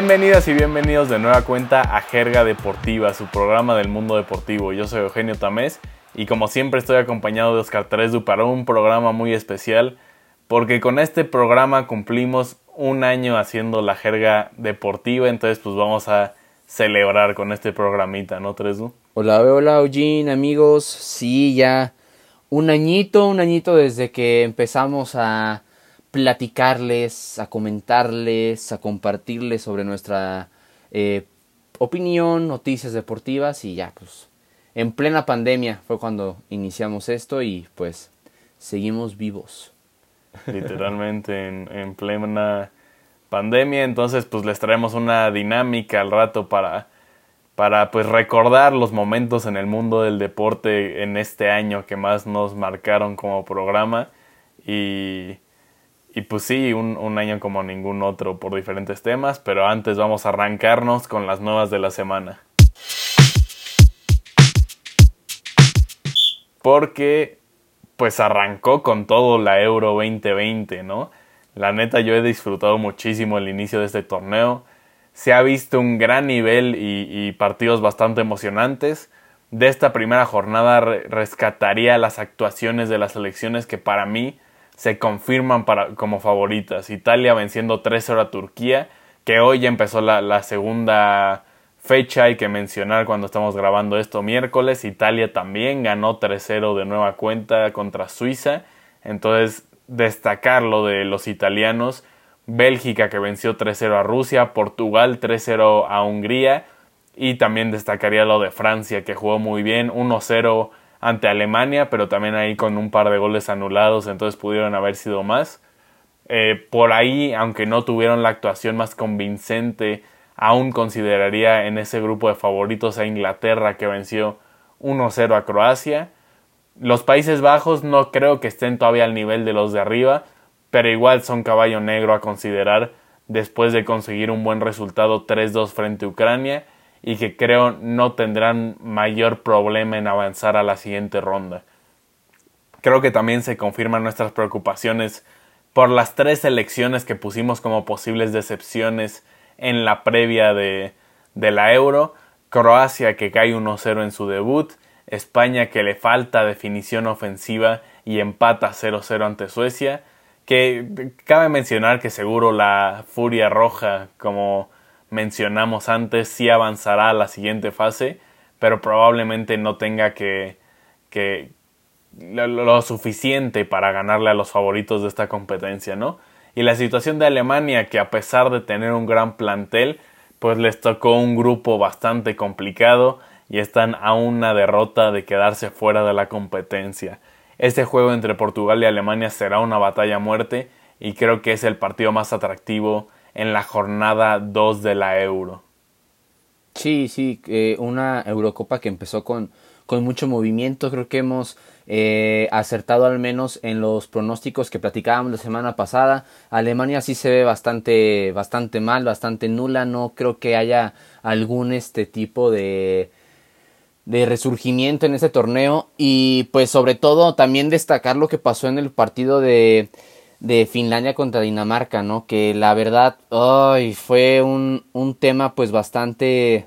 Bienvenidas y bienvenidos de nueva cuenta a Jerga Deportiva, su programa del mundo deportivo. Yo soy Eugenio Tamés y como siempre estoy acompañado de Oscar Tresu para un programa muy especial porque con este programa cumplimos un año haciendo la jerga deportiva, entonces pues vamos a celebrar con este programita, ¿no, Tresu? Hola, hola, Eugene, amigos. Sí, ya un añito, un añito desde que empezamos a platicarles, a comentarles, a compartirles sobre nuestra eh, opinión, noticias deportivas y ya, pues, en plena pandemia fue cuando iniciamos esto y pues seguimos vivos. Literalmente en, en plena pandemia, entonces pues les traemos una dinámica al rato para para pues recordar los momentos en el mundo del deporte en este año que más nos marcaron como programa y, y pues sí, un, un, año como ningún otro por diferentes temas, pero antes vamos a arrancarnos con las nuevas de la semana. Porque pues arrancó con todo la Euro 2020, ¿no? La neta yo he disfrutado muchísimo el inicio de este torneo se ha visto un gran nivel y, partidos bastante emocionantes. De esta primera jornada rescataría las actuaciones de las selecciones que para mí se confirman para, como favoritas. Italia venciendo 3-0 a Turquía, que hoy ya empezó la, la segunda fecha, hay que mencionar cuando estamos grabando esto miércoles. Italia también ganó 3-0 de nueva cuenta contra Suiza. Entonces, destacar lo de los italianos Bélgica que venció 3-0 a Rusia, Portugal 3-0 a Hungría y también destacaría lo de Francia que jugó muy bien 1-0 ante Alemania, pero también ahí con un par de goles anulados, entonces pudieron haber sido más. Eh, por ahí, aunque no tuvieron la actuación más convincente, aún consideraría en ese grupo de favoritos a Inglaterra que venció 1-0 a Croacia. Los Países Bajos no creo que estén todavía al nivel de los de arriba, pero igual son caballo negro a considerar después de conseguir un buen resultado 3-2 frente a Ucrania y que creo no tendrán mayor problema en avanzar a la siguiente ronda. Creo que también se confirman nuestras preocupaciones por las tres elecciones que pusimos como posibles decepciones en la previa de, de la Euro. Croacia que cae 1-0 en su debut, España que le falta definición ofensiva y empata 0-0 ante Suecia, que cabe mencionar que seguro la Furia Roja, como mencionamos antes, sí avanzará a la siguiente fase, pero probablemente no tenga que, que lo, suficiente para ganarle a los favoritos de esta competencia, ¿no? Y la situación de Alemania, que a pesar de tener un gran plantel, pues les tocó un grupo bastante complicado y están a una derrota de quedarse fuera de la competencia. Este juego entre Portugal y Alemania será una batalla a muerte y creo que es el partido más atractivo en la jornada 2 de la Euro. Sí, sí, eh, una Eurocopa que empezó con, con mucho movimiento. Creo que hemos eh, acertado al menos en los pronósticos que platicábamos la semana pasada. Alemania sí se ve bastante, bastante mal, bastante nula. No creo que haya algún este tipo de de resurgimiento en ese torneo y pues sobre todo también destacar lo que pasó en el partido de, de Finlandia contra Dinamarca, ¿no? Que la verdad ay, fue un, un tema pues bastante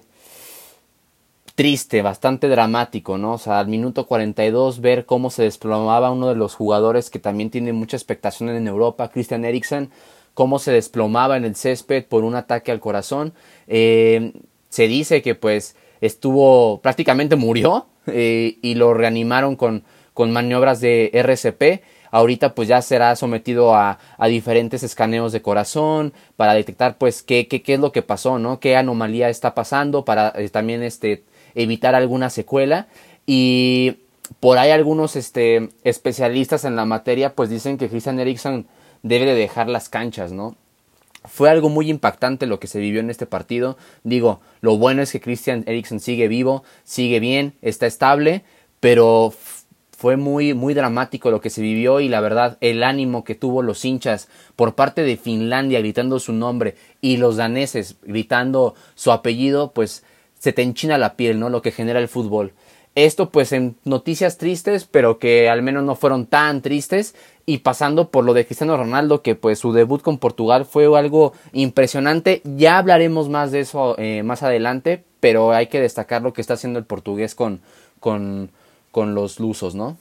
triste, bastante dramático, ¿no? O sea, al minuto 42 ver cómo se desplomaba uno de los jugadores que también tiene mucha expectación en Europa, Christian Eriksen, cómo se desplomaba en el césped por un ataque al corazón. Eh, se dice que pues estuvo prácticamente murió eh, y lo reanimaron con, con maniobras de RCP. Ahorita pues ya será sometido a, diferentes escaneos de corazón para detectar pues qué, es lo que pasó, ¿no? Qué anomalía está pasando para eh, también este, evitar alguna secuela. Y por ahí algunos este, especialistas en la materia pues dicen que Christian Eriksen debe de dejar las canchas, ¿no? Fue algo muy impactante lo que se vivió en este partido. Digo, lo bueno es que Christian Eriksen sigue vivo, sigue bien, está estable, pero fue muy muy dramático lo que se vivió y la verdad el ánimo que tuvo los hinchas por parte de Finlandia gritando su nombre y los daneses gritando su apellido, pues se te enchina la piel, ¿no? Lo que genera el fútbol. Esto pues en noticias tristes, pero que al menos no fueron tan tristes. y pasando por lo de Cristiano Ronaldo, que pues su debut con Portugal fue algo impresionante. Ya hablaremos más de eso eh, más adelante, pero hay que destacar lo que está haciendo el portugués con, con, con los lusos, ¿no?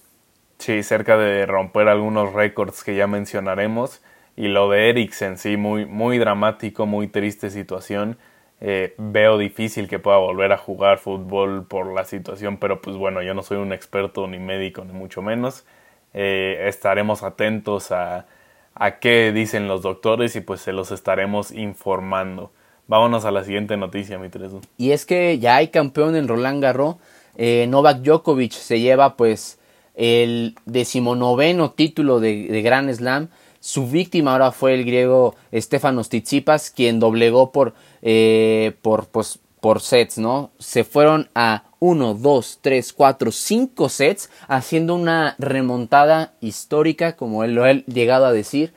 Sí, cerca de romper algunos récords que ya mencionaremos. Y lo de Eriksen, sí, muy, muy dramático, muy triste situación. Eh, veo difícil que pueda volver a jugar fútbol por la situación, pero pues bueno, yo no soy un experto ni médico, ni mucho menos. Eh, estaremos atentos a, a qué dicen los doctores y pues se los estaremos informando. Vámonos a la siguiente noticia, mi Tereso. Y es que ya hay campeón en Roland Garros. Eh, Novak Djokovic se lleva pues el decimonoveno título de, Grand Slam. Su víctima ahora fue el griego Stefanos Tsitsipas, quien doblegó por, eh, por, pues, por sets, ¿no? Se fueron a 1, 2, 3, 4, 5 sets, haciendo una remontada histórica, como él lo ha llegado a decir.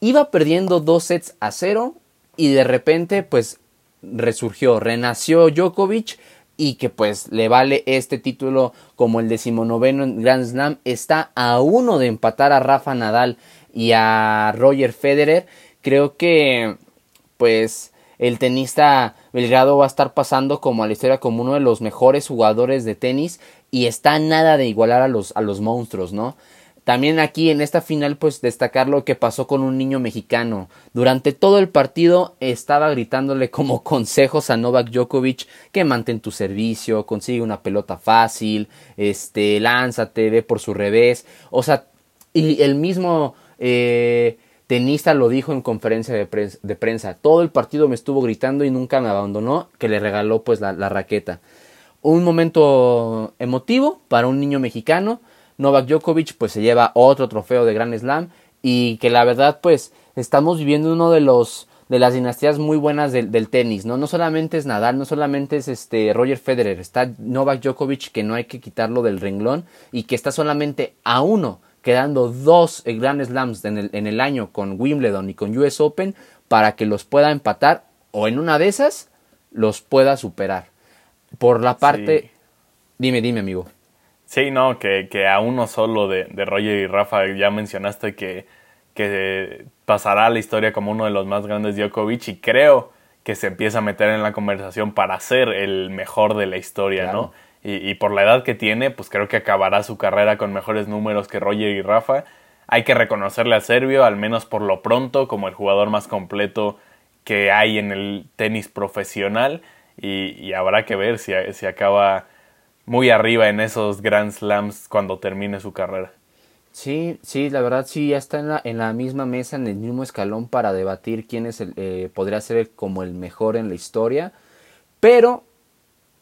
Iba perdiendo dos sets a cero y de repente, pues, resurgió, renació Djokovic y que pues le vale este título como el decimonoveno en Grand Slam. Está a uno de empatar a Rafa Nadal y a Roger Federer. Creo que pues el tenista Belgrado va a estar pasando como a la historia como uno de los mejores jugadores de tenis y está nada de igualar a los, a los monstruos, ¿no? También aquí en esta final pues destacar lo que pasó con un niño mexicano. Durante todo el partido estaba gritándole como consejos a Novak Djokovic que mantén tu servicio, consigue una pelota fácil, este, lánzate, ve por su revés. O sea, y el mismo eh, tenista lo dijo en conferencia de, prensa, Todo el partido me estuvo gritando y nunca me abandonó, que le regaló pues la, la raqueta. Un momento emotivo para un niño mexicano. Novak Djokovic pues se lleva otro trofeo de Grand Slam y que la verdad pues estamos viviendo uno de los de las dinastías muy buenas del, del, tenis, ¿no? No solamente es Nadal, no solamente es este Roger Federer, está Novak Djokovic que no hay que quitarlo del renglón y que está solamente a uno quedando dos Grand Slams en el, en el año con Wimbledon y con US Open para que los pueda empatar o en una de esas los pueda superar. Por la parte... Dime, dime, amigo. Sí, no, que, que a uno solo de, de, Roger y Rafa ya mencionaste que, que pasará a la historia como uno de los más grandes Djokovic y creo que se empieza a meter en la conversación para ser el mejor de la historia, ¿no? y, por la edad que tiene, pues creo que acabará su carrera con mejores números que Roger y Rafa. Hay que reconocerle a Servio, al menos por lo pronto, como el jugador más completo que hay en el tenis profesional y, habrá que ver si, si acaba muy arriba en esos Grand Slams cuando termine su carrera. Sí, sí, la verdad sí, ya está en la, en la misma mesa, en el mismo escalón para debatir quién es el, eh, podría ser como el mejor en la historia, pero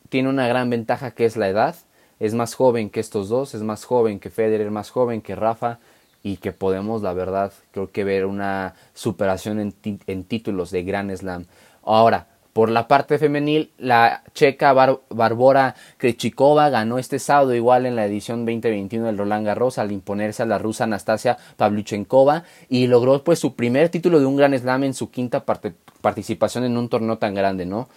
tiene una gran ventaja que es la edad. Es más joven que estos dos, es más joven que Federer, más joven que Rafa y que podemos, la verdad, creo que ver una superación en, títulos de Grand Slam. Ahora, por la parte femenil, la checa Barbora Krejcikova ganó este sábado igual en la edición 2021 del Roland Garros al imponerse a la rusa Anastasia Pavlyuchenkova y logró pues su primer título de un Grand Slam en su quinta participación en un torneo tan grande, ¿no?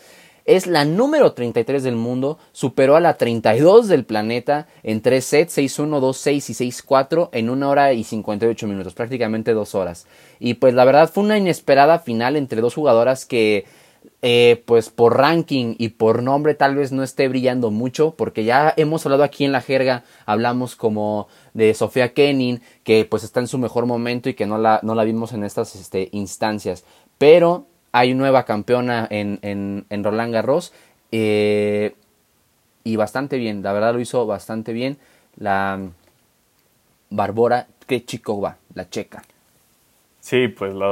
Es la número 33 del mundo, superó a la 32 del planeta en tres sets, 6-1, 2-6 y 6-4 en una hora y 58 minutos, prácticamente dos horas. Y pues la verdad fue una inesperada final entre dos jugadoras que eh, pues por ranking y por nombre tal vez no esté brillando mucho, porque ya hemos hablado aquí en la jerga, hablamos como de Sofía Kenin, que pues está en su mejor momento y que no la, no la vimos en estas este, instancias. Pero hay nueva campeona en, en, en Roland Garros. Eh, y bastante bien, la verdad lo hizo bastante bien. La Barbora Krejcikova, la checa. Sí, pues la,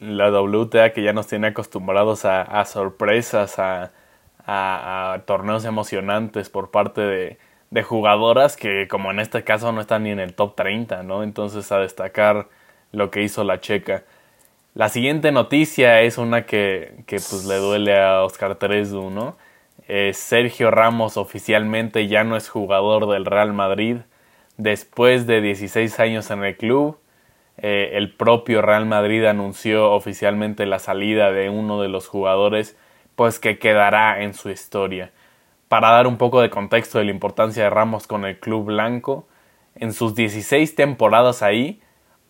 la WTA que ya nos tiene acostumbrados a, sorpresas, a, a, torneos emocionantes por parte de, de, jugadoras que como en este caso no están ni en el top 30, ¿no? Entonces a destacar lo que hizo la checa. La siguiente noticia es una que, que pues le duele a Oscar Tresu, ¿no? Sergio Ramos oficialmente ya no es jugador del Real Madrid. Después de 16 años en el club, eh, el propio Real Madrid anunció oficialmente la salida de uno de los jugadores, pues que quedará en su historia. Para dar un poco de contexto de la importancia de Ramos con el club blanco, en sus 16 temporadas ahí,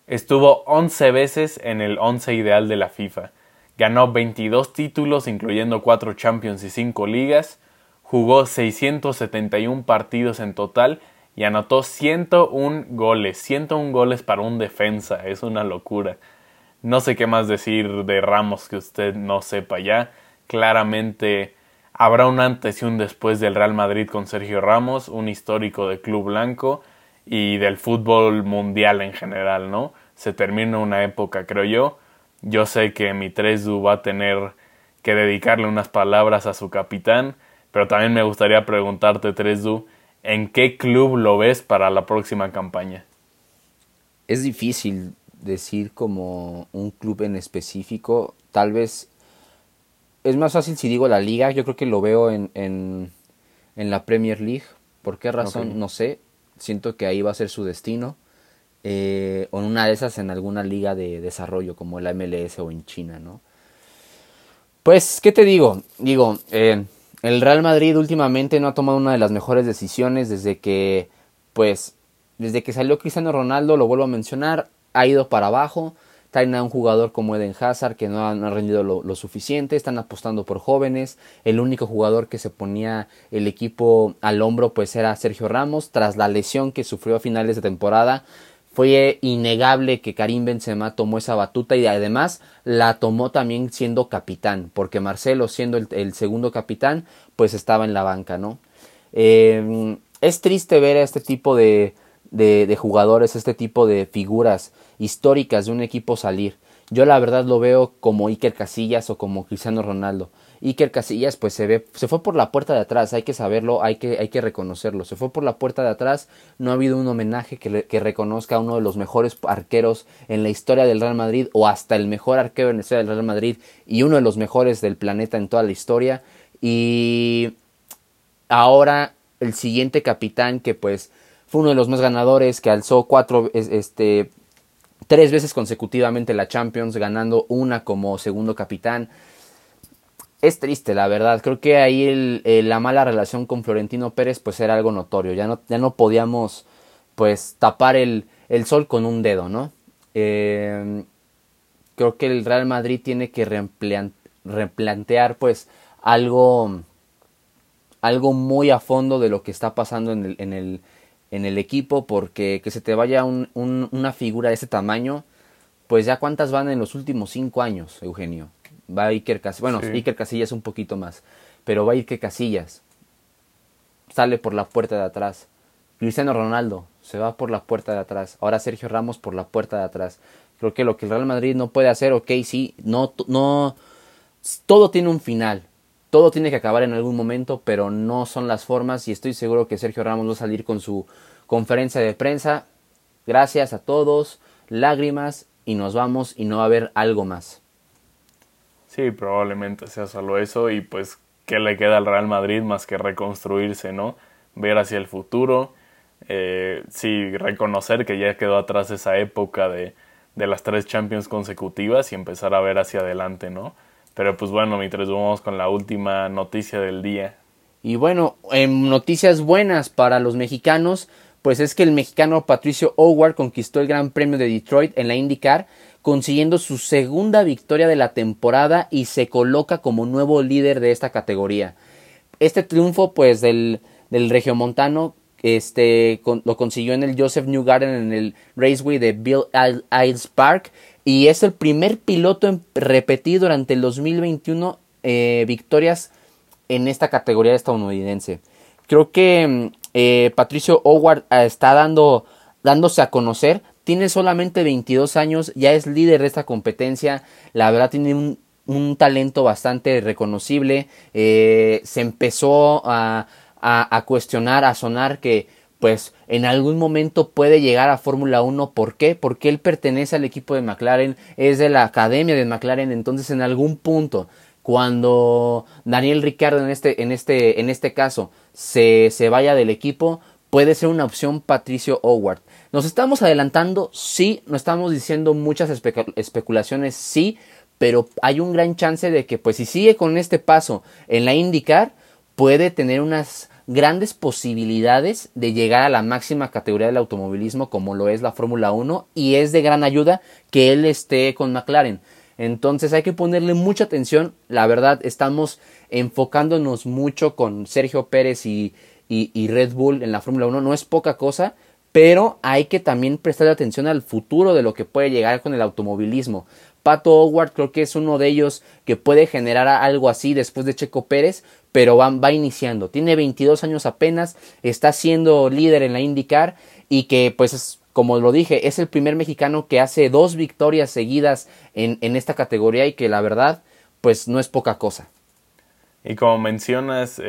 Estuvo 11 veces en el 11 ideal de la FIFA. Ganó 22 títulos, incluyendo 4 Champions y 5 ligas. Jugó 671 partidos en total y anotó 101 goles. 101 goles para un defensa. Es una locura. No sé qué más decir de Ramos que usted no sepa ya. Claramente habrá un antes y un después del Real Madrid con Sergio Ramos, un histórico del Club Blanco y del fútbol mundial en general, ¿no? Se termina una época, creo yo. Yo sé que mi 3 va a tener que dedicarle unas palabras a su capitán, pero también me gustaría preguntarte, 3 ¿en qué club lo ves para la próxima campaña? Es difícil decir como un club en específico. Tal vez es más fácil si digo la liga. Yo creo que lo veo en, en, la Premier League. ¿Por qué razón? No sé. Siento que ahí va a ser su destino. Eh, o en una de esas en alguna liga de desarrollo como la MLS o en China, ¿no? Pues, ¿qué te digo? Digo, eh, el Real Madrid últimamente no ha tomado una de las mejores decisiones desde que, pues, desde que salió Cristiano Ronaldo, lo vuelvo a mencionar, ha ido para abajo. Traen a un jugador como Eden Hazard que no ha, rendido lo, suficiente. Están apostando por jóvenes. El único jugador que se ponía el equipo al hombro pues era Sergio Ramos. Tras la lesión que sufrió a finales de temporada, fue innegable que Karim Benzema tomó esa batuta y además la tomó también siendo capitán, porque Marcelo siendo el, segundo capitán, pues estaba en la banca, ¿no? Eh, es triste ver a este tipo de, de, jugadores, este tipo de figuras históricas de un equipo salir. Yo la verdad lo veo como Iker Casillas o como Cristiano Ronaldo. Iker Casillas pues se ve, se fue por la puerta de atrás, hay que saberlo, hay que, hay que reconocerlo. Se fue por la puerta de atrás, no ha habido un homenaje que, que reconozca a uno de los mejores arqueros en la historia del Real Madrid o hasta el mejor arquero en la historia del Real Madrid y uno de los mejores del planeta en toda la historia. Y ahora el siguiente capitán que pues fue uno de los más ganadores, que alzó cuatro, este, tres veces consecutivamente la Champions, ganando una como segundo capitán. Es triste, la verdad. Creo que ahí la mala relación con Florentino Pérez pues era algo notorio. Ya no, ya no podíamos pues tapar el, el sol con un dedo, ¿no? Eh, creo que el Real Madrid tiene que replantear pues algo algo muy a fondo de lo que está pasando en el, en el, en el equipo porque que se te vaya un, una figura de ese tamaño, pues ya cuántas van en los últimos cinco años, Eugenio. Va Iker Casillas, bueno, Iker Casillas un poquito más, pero va Iker Casillas, sale por la puerta de atrás. Cristiano Ronaldo se va por la puerta de atrás. Ahora Sergio Ramos por la puerta de atrás. Creo que lo que el Real Madrid no puede hacer, ok, sí, no, no, todo tiene un final todo tiene que acabar en algún momento, pero no son las formas y estoy seguro que Sergio Ramos va a salir con su conferencia de prensa. Gracias a todos, lágrimas y nos vamos y no va a haber algo más. Sí, probablemente sea solo eso y pues qué le queda al Real Madrid más que reconstruirse, ¿no? Ver hacia el futuro, eh, sí, reconocer que ya quedó atrás esa época de, de las tres Champions consecutivas y empezar a ver hacia adelante, ¿no? Pero pues bueno, mientras vamos con la última noticia del día. Y bueno, en noticias buenas para los mexicanos, pues es que el mexicano Patricio Howard conquistó el Gran Premio de Detroit en la IndyCar, consiguiendo su segunda victoria de la temporada y se coloca como nuevo líder de esta categoría. Este triunfo, pues, del, del regiomontano este, lo consiguió en el Joseph Newgarden en el Raceway de Bill Isles Park y es el primer piloto en repetir durante el 2021 eh, victorias en esta categoría estadounidense. Creo que eh, Patricio Howard eh, está dando, dándose a conocer. Tiene solamente 22 años, ya es líder de esta competencia. La verdad tiene un, un talento bastante reconocible. se empezó a, a, a cuestionar, a sonar que pues en algún momento puede llegar a Fórmula 1. ¿Por qué? Porque él pertenece al equipo de McLaren, es de la academia de McLaren, entonces en algún punto, cuando Daniel Ricciardo en este, en este, en este caso se, se vaya del equipo, puede ser una opción Patricio Howard. Nos estamos adelantando, sí, no estamos diciendo muchas especulaciones, sí, pero hay un gran chance de que, pues si sigue con este paso en la IndyCar, puede tener unas grandes posibilidades de llegar a la máxima categoría del automovilismo como lo es la Fórmula 1 y es de gran ayuda que él esté con McLaren. Entonces hay que ponerle mucha atención. La verdad, estamos enfocándonos mucho con Sergio Pérez y, y, Red Bull en la Fórmula 1. No es poca cosa, pero hay que también prestar atención al futuro de lo que puede llegar con el automovilismo. Pato Howard creo que es uno de ellos que puede generar algo así después de Checo Pérez, pero va, va iniciando. Tiene 22 años apenas, está siendo líder en la IndyCar y que pues como lo dije, es el primer mexicano que hace dos victorias seguidas en, en esta categoría y que la verdad, pues no es poca cosa. Y como mencionas,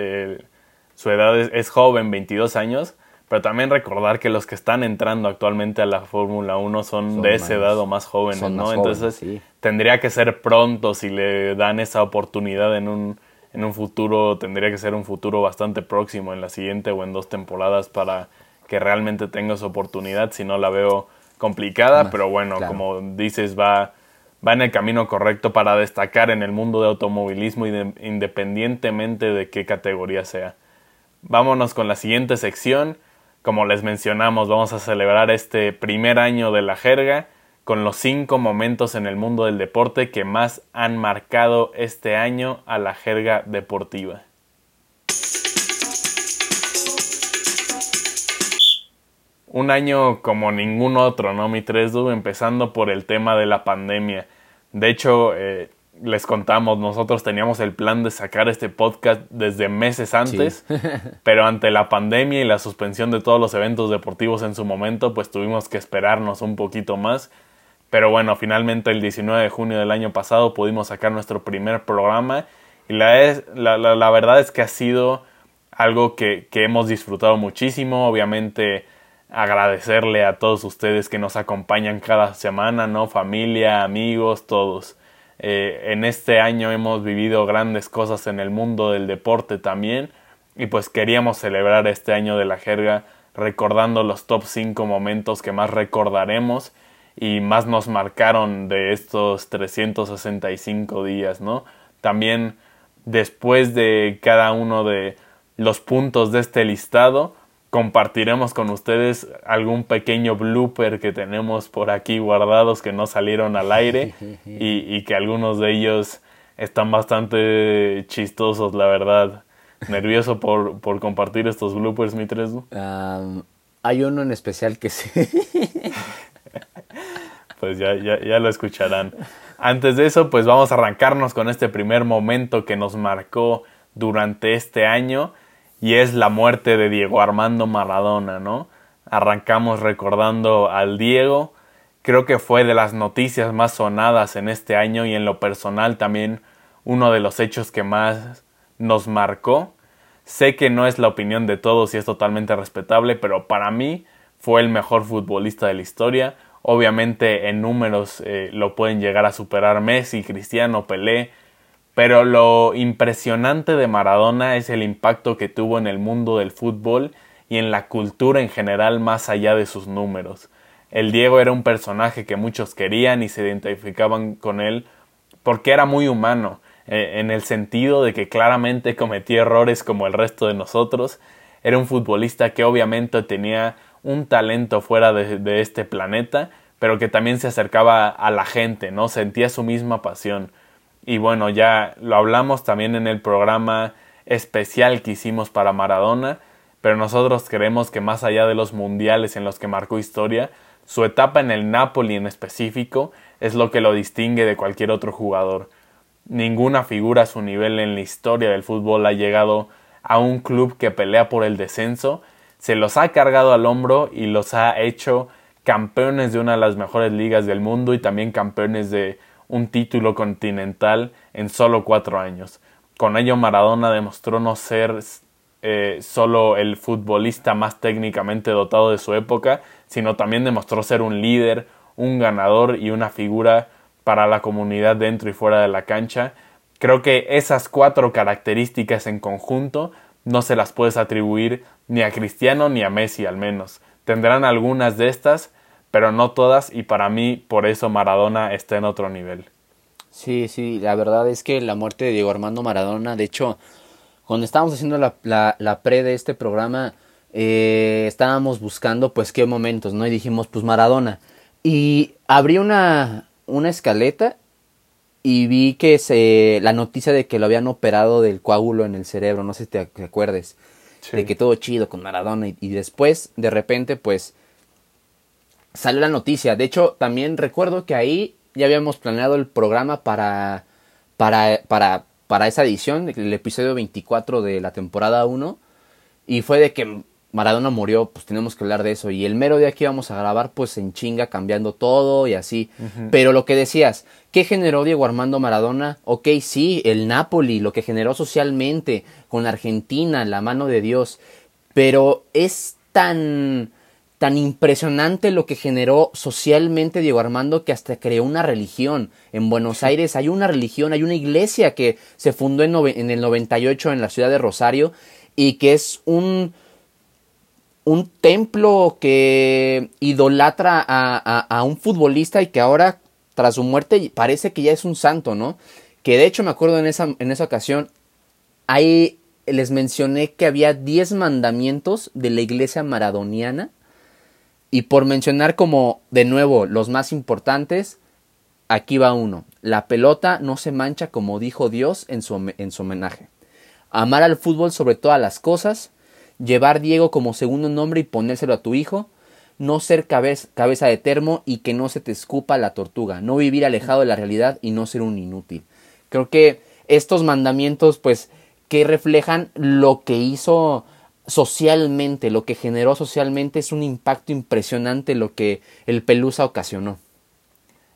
su edad es, joven, 22 años, pero también recordar que los que están entrando actualmente a la Fórmula 1 son, de esa edad o más jóvenes, ¿no? Entonces tendría que ser pronto si le dan esa oportunidad en un, en un futuro, tendría que ser un futuro bastante próximo en la siguiente o en dos temporadas para que realmente tenga su oportunidad, si no la veo complicada, pero bueno, como dices, va, va en el camino correcto para destacar en el mundo de automovilismo independientemente de qué categoría sea. Vámonos con la siguiente sección. Como les mencionamos, vamos a celebrar este primer año de la jerga con los cinco momentos en el mundo del deporte que más han marcado este año a la jerga deportiva. un año como ningún otro, ¿no? Mi 3 empezando por el tema de la pandemia. De hecho, eh, les contamos, nosotros teníamos el plan de sacar este podcast desde meses antes, pero ante la pandemia y la suspensión de todos los eventos deportivos en su momento, pues tuvimos que esperarnos un poquito más. Pero bueno, finalmente el 19 de junio del año pasado pudimos sacar nuestro primer programa y la, es, la, la, verdad es que ha sido algo que, que hemos disfrutado muchísimo. Obviamente agradecerle a todos ustedes que nos acompañan cada semana, ¿no? Familia, amigos, todos. Eh, en este año hemos vivido grandes cosas en el mundo del deporte también y pues queríamos celebrar este año de la jerga recordando los top 5 momentos que más recordaremos y más nos marcaron de estos 365 días, ¿no? También después de cada uno de los puntos de este listado, compartiremos con ustedes algún pequeño blooper que tenemos por aquí guardados que no salieron al aire y, que algunos de ellos están bastante chistosos, la verdad. Nervioso por, por compartir estos bloopers, mi tres. hay uno en especial que sí. pues ya, ya, ya lo escucharán. Antes de eso, pues vamos a arrancarnos con este primer momento que nos marcó durante este año y es la muerte de Diego Armando Maradona, ¿no? Arrancamos recordando al Diego, creo que fue de las noticias más sonadas en este año y en lo personal también uno de los hechos que más nos marcó. Sé que no es la opinión de todos y es totalmente respetable, pero para mí fue el mejor futbolista de la historia. Obviamente en números eh, lo pueden llegar a superar Messi, Cristiano, Pelé, pero lo impresionante de Maradona es el impacto que tuvo en el mundo del fútbol y en la cultura en general más allá de sus números. El Diego era un personaje que muchos querían y se identificaban con él porque era muy humano, eh, en el sentido de que claramente cometía errores como el resto de nosotros. Era un futbolista que obviamente tenía un talento fuera de, de este planeta, pero que también se acercaba a la gente, ¿no? Sentía su misma pasión. Y bueno, ya lo hablamos también en el programa especial que hicimos para Maradona, pero nosotros creemos que más allá de los mundiales en los que marcó historia, su etapa en el Napoli en específico es lo que lo distingue de cualquier otro jugador. Ninguna figura a su nivel en la historia del fútbol ha llegado a un club que pelea por el descenso, se los ha cargado al hombro y los ha hecho campeones de una de las mejores ligas del mundo y también campeones de un título continental en solo cuatro años. Con ello Maradona demostró no ser eh, solo el futbolista más técnicamente dotado de su época, sino también demostró ser un líder, un ganador y una figura para la comunidad dentro y fuera de la cancha. Creo que esas cuatro características en conjunto no se las puedes atribuir ni a Cristiano ni a Messi al menos. Tendrán algunas de estas, pero no todas y para mí por eso Maradona está en otro nivel. Sí, sí, la verdad es que la muerte de Diego Armando Maradona, de hecho, cuando estábamos haciendo la, la, la pre de este programa, eh, estábamos buscando pues qué momentos, ¿no? Y dijimos pues Maradona. Y abrí una, una escaleta y vi que se, la noticia de que lo habían operado del coágulo en el cerebro, no sé si te, acuerdes, de que todo chido con Maradona y, y, después de repente pues salió la noticia. De hecho también recuerdo que ahí ya habíamos planeado el programa para, para, para, para esa edición, el episodio 24 de la temporada 1 y fue de que Maradona murió, pues tenemos que hablar de eso. Y el mero día que íbamos a grabar, pues en chinga, cambiando todo y así. Pero lo que decías, ¿qué generó Diego Armando Maradona? Ok, sí, el Napoli, lo que generó socialmente, con Argentina, la mano de Dios. Pero es tan, tan impresionante lo que generó socialmente Diego Armando que hasta creó una religión. En Buenos Aires hay una religión, hay una iglesia que se fundó en, en el 98 en la ciudad de Rosario y que es un un templo que idolatra a, un futbolista y que ahora, tras su muerte, parece que ya es un santo, ¿no? Que de hecho me acuerdo en esa, en esa ocasión, ahí les mencioné que había 10 mandamientos de la iglesia maradoniana. Y por mencionar como, de nuevo, los más importantes, aquí va uno. La pelota no se mancha como dijo Dios en su, en su homenaje. Amar al fútbol sobre todas las cosas, llevar Diego como segundo nombre y ponérselo a tu hijo, no ser cabeza de termo y que no se te escupa la tortuga, no vivir alejado de la realidad y no ser un inútil. Creo que estos mandamientos, pues, que reflejan lo que hizo socialmente, lo que generó socialmente, es un impacto impresionante lo que el Pelusa ocasionó.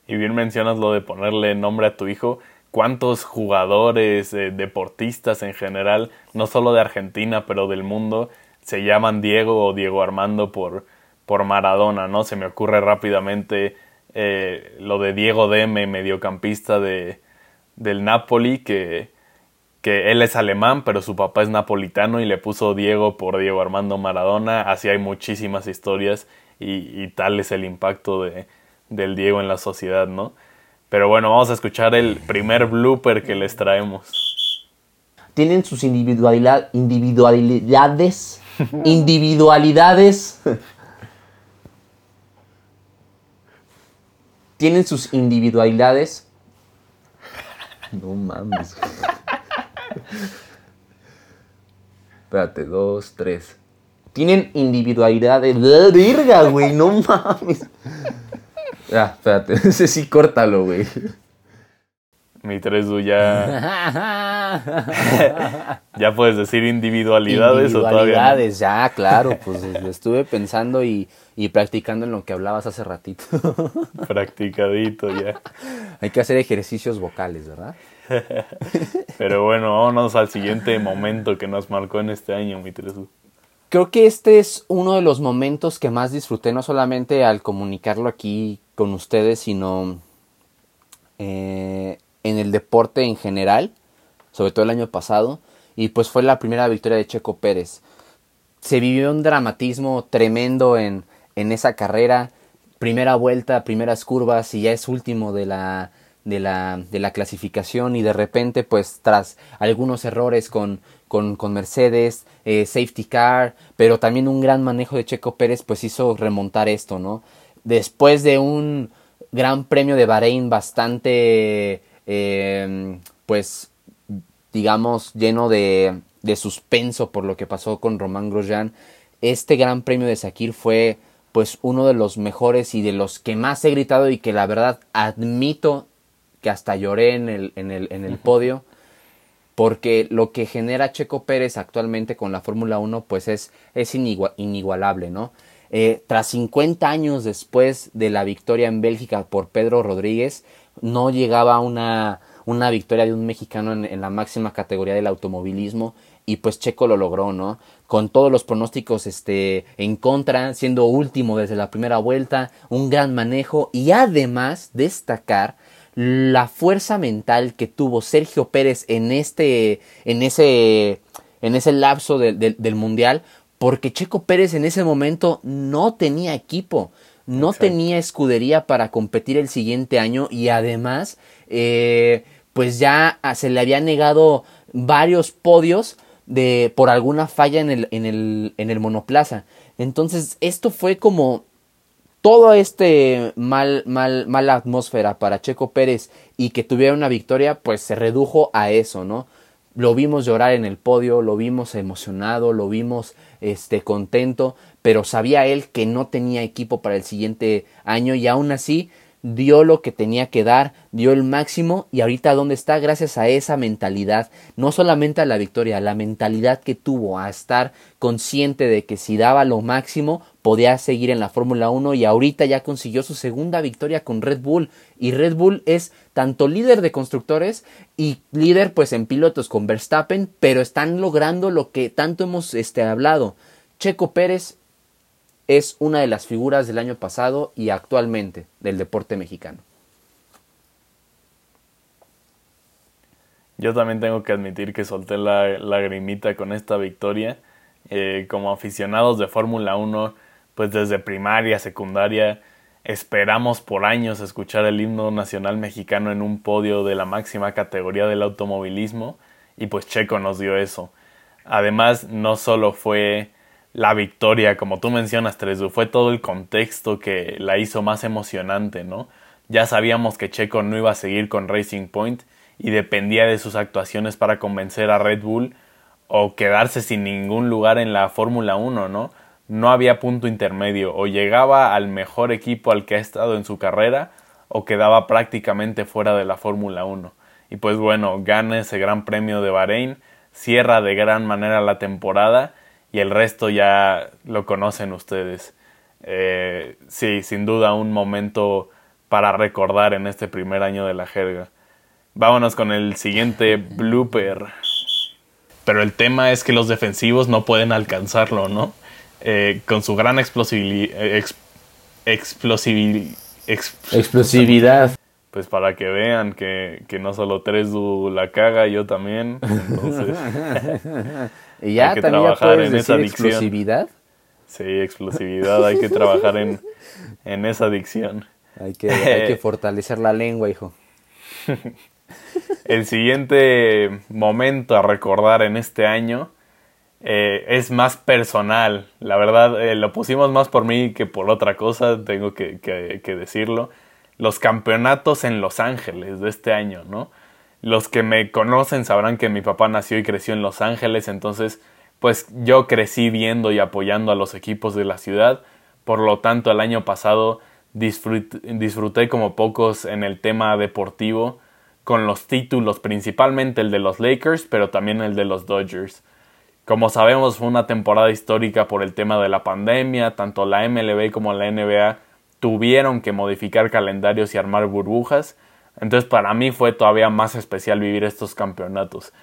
Y bien mencionas lo de ponerle nombre a tu hijo. ¿Cuántos jugadores, eh, deportistas en general, no solo de Argentina, pero del mundo, se llaman Diego o Diego Armando por, por Maradona, ¿no? Se me ocurre rápidamente eh, lo de Diego Deme, mediocampista de, del Napoli, que, que él es alemán, pero su papá es napolitano y le puso Diego por Diego Armando Maradona. Así hay muchísimas historias y, tal es el impacto de, del Diego en la sociedad, ¿no? Pero bueno, vamos a escuchar el primer blooper que les traemos. Tienen sus individualidad, individualidades. individualidades. Tienen sus individualidades. No mames. Espérate, dos, tres. Tienen individualidades. Verga, güey, no mames. Ya, espérate, ese sí córtalo, güey. Mi Tresu ya. ya puedes decir individualidades, o todavía. Individualidades, ya, claro, pues estuve pensando y, y, practicando en lo que hablabas hace ratito. Practicadito ya. Hay que hacer ejercicios vocales, ¿verdad? Pero bueno, vámonos al siguiente momento que nos marcó en este año, mi Tresu. Creo que este es uno de los momentos que más disfruté, no solamente al comunicarlo aquí con ustedes, sino eh, en el deporte en general, sobre todo el año pasado, y pues fue la primera victoria de Checo Pérez. Se vivió un dramatismo tremendo en, en esa carrera, primera vuelta, primeras curvas, y ya es último de la, de la, de la clasificación, y de repente, pues tras algunos errores con con, Mercedes, eh, safety car, pero también un gran manejo de Checo Pérez pues hizo remontar esto, ¿no? Después de un gran premio de Bahrein bastante, em, pues, digamos, lleno de, de suspenso por lo que pasó con Román Grosjean, este gran premio de Sakir fue pues uno de los mejores y de los que más he gritado y que la verdad admito que hasta lloré en el, en el, en el podio porque lo que genera Checo Pérez actualmente con la Fórmula 1 pues es, es inigualable, ¿no? Eh, tras 50 años después de la victoria en Bélgica por Pedro Rodríguez, no llegaba una, una victoria de un mexicano en, la máxima categoría del automovilismo y pues Checo lo logró, ¿no? Con todos los pronósticos este, en contra, siendo último desde la primera vuelta, un gran manejo y además destacar la fuerza mental que tuvo Sergio Pérez en este, en ese, en ese lapso del mundial, porque Checo Pérez en ese momento no tenía equipo, no tenía escudería para competir el siguiente año y además, eh, pues ya se le había negado varios podios de por alguna falla en el, en el, en el monoplaza. Entonces, esto fue como todo este mal, mal, mala atmósfera para Checo Pérez y que tuviera una victoria, pues se redujo a eso, ¿no? Lo vimos llorar en el podio, lo vimos emocionado, lo vimos este contento, pero sabía él que no tenía equipo para el siguiente año y aún así dio lo que tenía que dar, dio el máximo y ahorita dónde está gracias a esa mentalidad, no solamente a la victoria, la mentalidad que tuvo a estar consciente de que si daba lo máximo podía seguir en la Fórmula 1 y ahorita ya consiguió su segunda victoria con Red Bull y Red Bull es tanto líder de constructores y líder pues en pilotos con Verstappen, pero están logrando lo que tanto hemos este, hablado. Checo Pérez es una de las figuras del año pasado y actualmente del deporte mexicano. Yo también tengo que admitir que solté la lagrimita con esta victoria. Eh, como aficionados de Fórmula 1, pues desde primaria, secundaria, esperamos por años escuchar el himno nacional mexicano en un podio de la máxima categoría del automovilismo y pues Checo nos dio eso. Además, no solo fue la victoria, como tú mencionas, Tresu, fue todo el contexto que la hizo más emocionante, ¿no? Ya sabíamos que Checo no iba a seguir con Racing Point y dependía de sus actuaciones para convencer a Red Bull o quedarse sin ningún lugar en la Fórmula 1, ¿no? No había punto intermedio, o llegaba al mejor equipo al que ha estado en su carrera o quedaba prácticamente fuera de la Fórmula 1. Y pues bueno, gana ese gran premio de Bahrein, cierra de gran manera la temporada y el resto ya lo conocen ustedes. Eh, sí, sin duda un momento para recordar en este primer año de la jerga. Vámonos con el siguiente blooper. Pero el tema es que los defensivos no pueden alcanzarlo, ¿no? Eh, con su gran explosibilidad. explosividad. Pues para que vean que, que no solo Tresu la caga, yo también. Entonces. Y ya hay que trabajar en esa adicción. explosividad. Sí, explosividad, hay que trabajar en, en esa adicción. Hay que, hay que fortalecer la lengua, hijo. El siguiente momento a recordar en este año eh, es más personal. La verdad, eh, lo pusimos más por mí que por otra cosa, tengo que, que, que decirlo. Los campeonatos en Los Ángeles de este año, ¿no? Los que me conocen sabrán que mi papá nació y creció en Los Ángeles, entonces pues yo crecí viendo y apoyando a los equipos de la ciudad, por lo tanto el año pasado disfruté, como pocos en el tema deportivo con los títulos, principalmente el de los Lakers, pero también el de los Dodgers. Como sabemos fue una temporada histórica por el tema de la pandemia, tanto la MLB como la NBA tuvieron que modificar calendarios y armar burbujas, entonces para mí fue todavía más especial vivir estos campeonatos.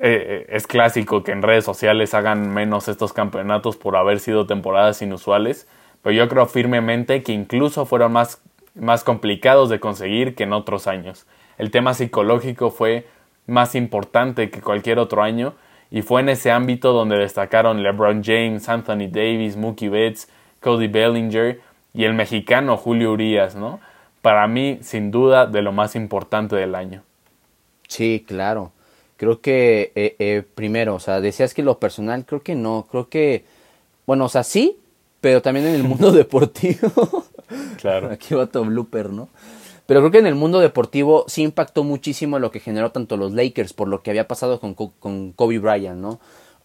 Eh, eh, es clásico que en redes sociales hagan menos estos campeonatos por haber sido temporadas inusuales, pero yo creo firmemente que incluso fueron más, más complicados de conseguir que en otros años. El tema psicológico fue más importante que cualquier otro año y fue en ese ámbito donde destacaron LeBron James, Anthony Davis, Mookie Betts, Cody Bellinger y el mexicano Julio Urias, ¿no? Para mí, sin duda, de lo más importante del año. Sí, claro. Creo que, eh, eh, primero, o sea, decías que lo personal, creo que no, creo que, bueno, o sea, sí, pero también en el mundo deportivo. claro. Aquí va tu blooper, ¿no? Pero creo que en el mundo deportivo sí impactó muchísimo lo que generó tanto los Lakers por lo que había pasado con, con Kobe Bryant, ¿no?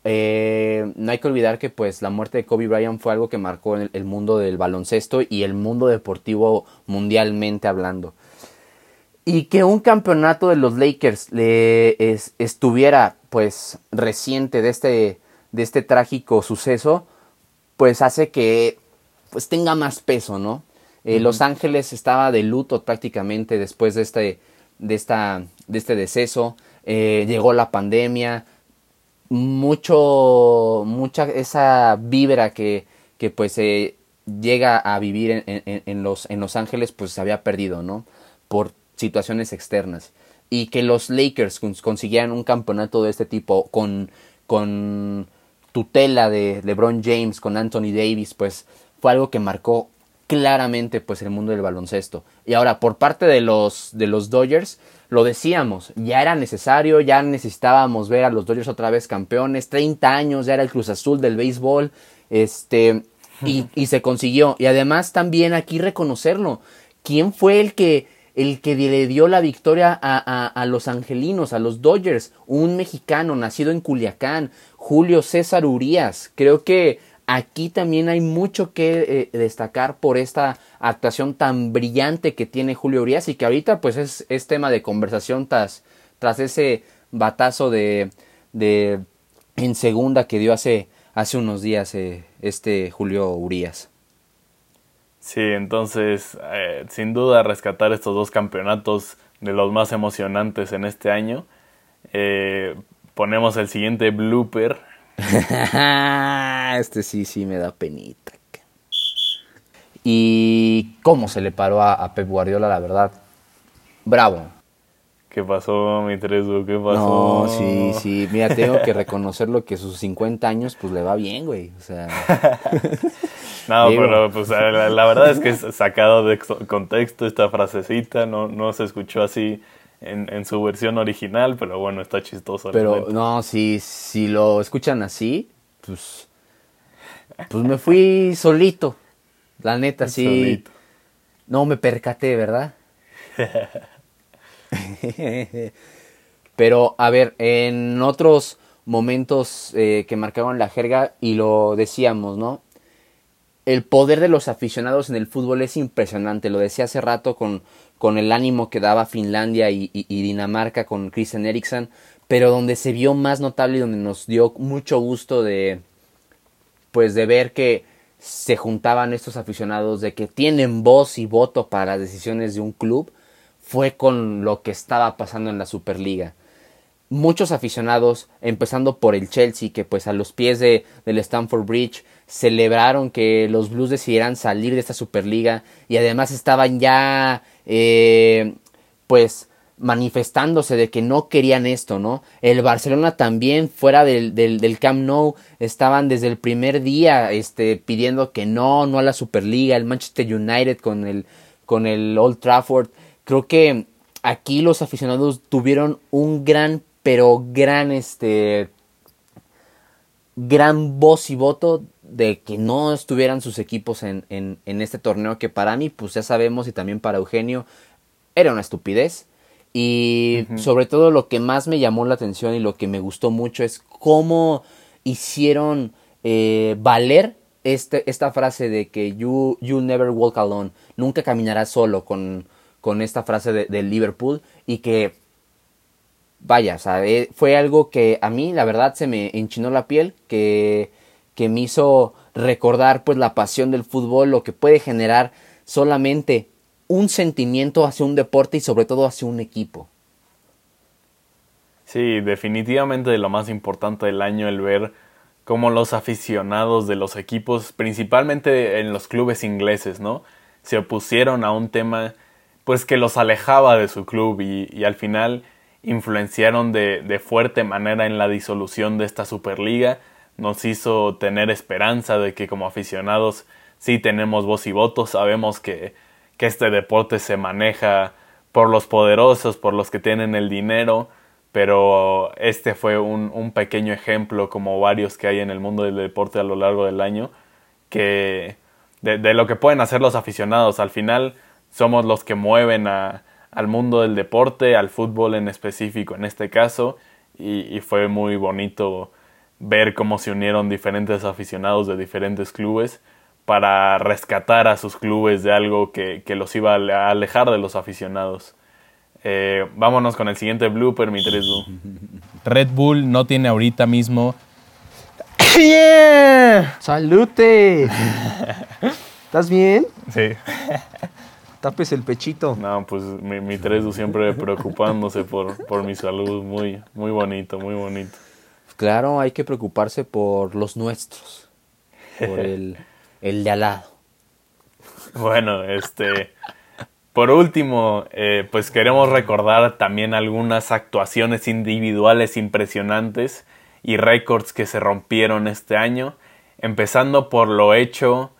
Eh, no hay que olvidar que pues la muerte de Kobe Bryant fue algo que marcó el, el mundo del baloncesto y el mundo deportivo mundialmente hablando. Y que un campeonato de los Lakers le estuviera pues reciente de este, de este trágico suceso, pues hace que pues tenga más peso, ¿no? Eh, los Ángeles estaba de luto prácticamente después de este, de esta, de este deceso. Eh, llegó la pandemia, mucho, mucha esa vibra que, que pues se llega a vivir en, en, los, en Los Ángeles, pues se había perdido, ¿no? Por situaciones externas. Y que los Lakers consiguieran un campeonato de este tipo con, con tutela de LeBron James, con Anthony Davis, pues fue algo que marcó claramente pues el mundo del baloncesto. Y ahora, por parte de los, de los Dodgers, lo decíamos, ya era necesario, ya necesitábamos ver a los Dodgers otra vez campeones, 30 años, ya era el Cruz Azul del béisbol, este, y, y se consiguió. Y además también aquí reconocerlo, ¿quién fue el que el que le dio la victoria a, a, los angelinos, a los Dodgers, un mexicano nacido en Culiacán, Julio César Urias. Creo que aquí también hay mucho que eh, destacar por esta actuación tan brillante que tiene Julio Urias y que ahorita pues es, tema de conversación tras, ese batazo de, de en segunda que dio hace, hace unos días eh, este Julio Urias. Sí, entonces, eh, sin duda, rescatar estos dos campeonatos de los más emocionantes en este año. Eh, ponemos el siguiente blooper. este sí, sí, me da penita. Y cómo se le paró a, Pep Guardiola, la verdad. Bravo. ¿Qué pasó, mi Tresu? ¿Qué pasó? No, sí, sí. Mira, tengo que reconocerlo que sus 50 años, pues le va bien, güey. O sea. No, pero pues la, verdad es que es sacado de contexto esta frasecita, no, no se escuchó así en, su versión original, pero bueno, está chistoso. Pero no, si, si lo escuchan así, pues, pues me fui solito, la neta, sí. No me percaté, ¿verdad? pero a ver, en otros momentos eh, que marcaban la jerga y lo decíamos, ¿no? el poder de los aficionados en el fútbol es impresionante. Lo decía hace rato con, con el ánimo que daba Finlandia y, Dinamarca con Christian Eriksen, pero donde se vio más notable y donde nos dio mucho gusto de pues de ver que se juntaban estos aficionados, de que tienen voz y voto para las decisiones de un club, fue con lo que estaba pasando en la Superliga. Muchos aficionados, empezando por el Chelsea, que pues a los pies de, del Stamford Bridge celebraron que los Blues decidieran salir de esta Superliga y además estaban ya eh, pues manifestándose de que no querían esto, ¿no? El Barcelona también fuera del, del, Camp Nou estaban desde el primer día este, pidiendo que no, no a la Superliga, el Manchester United con el, con el Old Trafford. Creo que aquí los aficionados tuvieron un gran, pero gran, este, gran voz y voto de que no estuvieran sus equipos en, en, en, este torneo que para mí, pues ya sabemos y también para Eugenio, era una estupidez. Y sobre todo lo que más me llamó la atención y lo que me gustó mucho es cómo hicieron eh, valer este, esta frase de que you, you never walk alone, nunca caminarás solo con, con esta frase de, de Liverpool y que vaya, eh, fue algo que a mí la verdad se me enchinó la piel, que que me hizo recordar pues la pasión del fútbol, lo que puede generar solamente un sentimiento hacia un deporte y sobre todo hacia un equipo. Sí, definitivamente lo más importante del año el ver cómo los aficionados de los equipos, principalmente en los clubes ingleses, ¿no? Se opusieron a un tema pues que los alejaba de su club y al final influenciaron de, de fuerte manera en la disolución de esta Superliga nos hizo tener esperanza de que como aficionados sí tenemos voz y voto, sabemos que, que este deporte se maneja por los poderosos, por los que tienen el dinero, pero este fue un, un, pequeño ejemplo, como varios que hay en el mundo del deporte a lo largo del año, que de, de lo que pueden hacer los aficionados. Al final somos los que mueven a, al mundo del deporte, al fútbol en específico en este caso, y, y fue muy bonito ver cómo se unieron diferentes aficionados de diferentes clubes para rescatar a sus clubes de algo que, los iba a alejar de los aficionados. Eh, vámonos con el siguiente blooper, mi Tresu. Red Bull no tiene ahorita mismo. ¡Yeah! ¡Salute! ¿Estás bien? Sí. Tapes el pechito. No, pues mi, mi Tresu siempre preocupándose por, por mi salud. Muy, muy bonito, muy bonito. Claro, hay que preocuparse por los nuestros, por el, el de al lado. Bueno, este, por último, eh, pues queremos recordar también algunas actuaciones individuales impresionantes y récords que se rompieron este año, empezando por lo hecho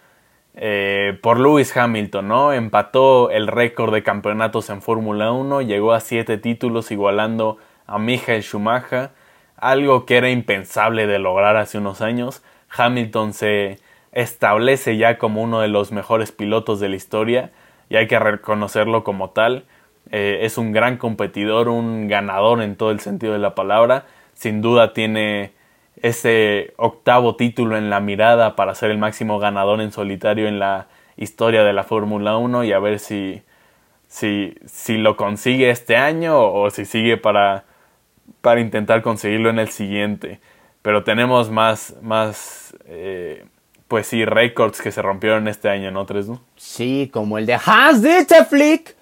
eh, por Lewis Hamilton, ¿no? Empató el récord de campeonatos en Fórmula 1, llegó a siete títulos igualando a Michael Schumacher, algo que era impensable de lograr hace unos años. Hamilton se establece ya como uno de los mejores pilotos de la historia y hay que reconocerlo como tal. Eh, es un gran competidor, un ganador en todo el sentido de la palabra. Sin duda tiene ese octavo título en la mirada para ser el máximo ganador en solitario en la historia de la Fórmula 1 y a ver si, si, si, lo consigue este año o si sigue para, para intentar conseguirlo en el siguiente. Pero tenemos más, más eh, pues sí, récords que se rompieron este año, ¿no, Tres? Sí, como el de Hans Dieter Flick,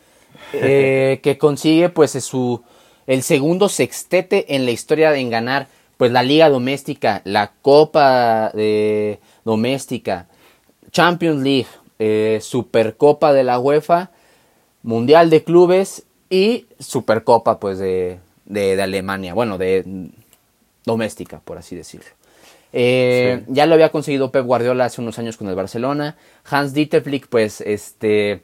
eh, que consigue pues su, el segundo sextete en la historia en ganar pues la liga doméstica, la copa de doméstica, Champions League, eh, Supercopa de la UEFA, Mundial de Clubes y Supercopa pues de, de, Alemania, bueno, de doméstica, por así decirlo. Eh, ya lo había conseguido Pep Guardiola hace unos años con el Barcelona. Hans Dieter Flick, pues, este,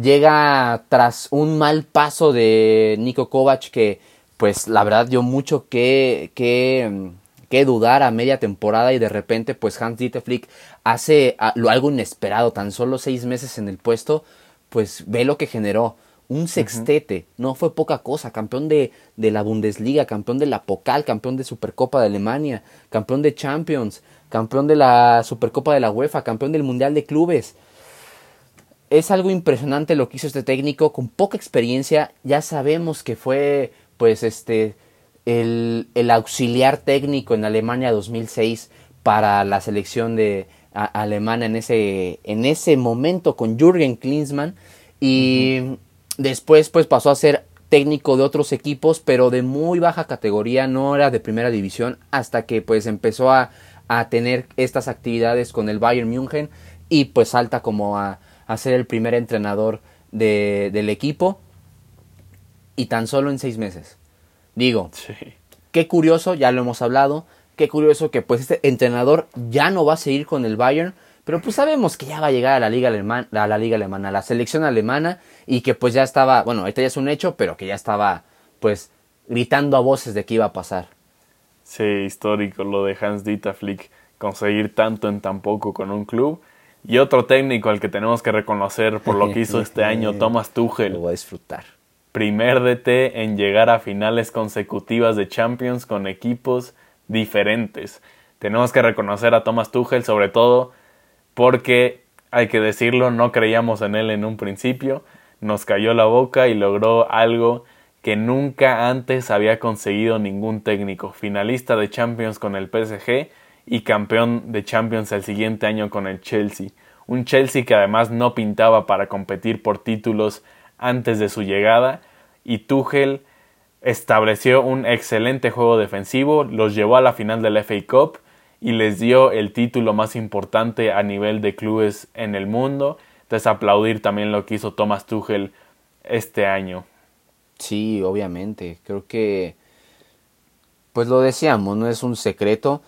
llega tras un mal paso de Nico Kovac que pues la verdad dio mucho que, que, que dudar a media temporada y de repente pues Hans Dieter Flick hace algo inesperado, tan solo seis meses en el puesto, pues ve lo que generó. Un sextete, no fue poca cosa, campeón de, de la Bundesliga, campeón de la Pokal, campeón de Supercopa de Alemania, campeón de Champions, campeón de la Supercopa de la UEFA, campeón del Mundial de Clubes es algo impresionante lo que hizo este técnico con poca experiencia. Ya sabemos que fue pues este el, auxiliar técnico en Alemania 2006 para la selección de alemana en ese en ese momento con Jürgen Klinsmann. Y después pues pasó a ser técnico de otros equipos pero de muy baja categoría no era de primera división hasta que pues empezó a, a tener estas actividades con el Bayern München y pues salta como a, a ser el primer entrenador de, del equipo y tan solo en seis meses. Digo, qué curioso, ya lo hemos hablado, qué curioso que pues este entrenador ya no va a seguir con el Bayern, pero pues sabemos que ya va a llegar a la liga alemana, a la liga alemana, a la selección alemana y que pues ya estaba, bueno, ahorita ya es un hecho, pero que ya estaba pues gritando a voces de que iba a pasar. Sí, histórico lo de Hans Dieter Flick conseguir tanto en tan poco con un club y otro técnico al que tenemos que reconocer por lo que hizo este año, Thomas Tuchel. Lo voy a disfrutar. Primer DT en llegar a finales consecutivas de Champions con equipos diferentes. Tenemos que reconocer a Thomas Tuchel sobre todo porque, hay que decirlo, no creíamos en él en un principio. Nos cayó la boca y logró algo que nunca antes había conseguido ningún técnico. Finalista de Champions con el PSG y campeón de Champions el siguiente año con el Chelsea. Un Chelsea que además no pintaba para competir por títulos antes de su llegada y Tuchel estableció un excelente juego defensivo, los llevó a la final del FA Cup y les dio el título más importante a nivel de clubes en el mundo. Entonces aplaudir también lo que hizo Thomas Tuchel este año. Sí, obviamente. Creo que, pues lo decíamos, no es un secreto.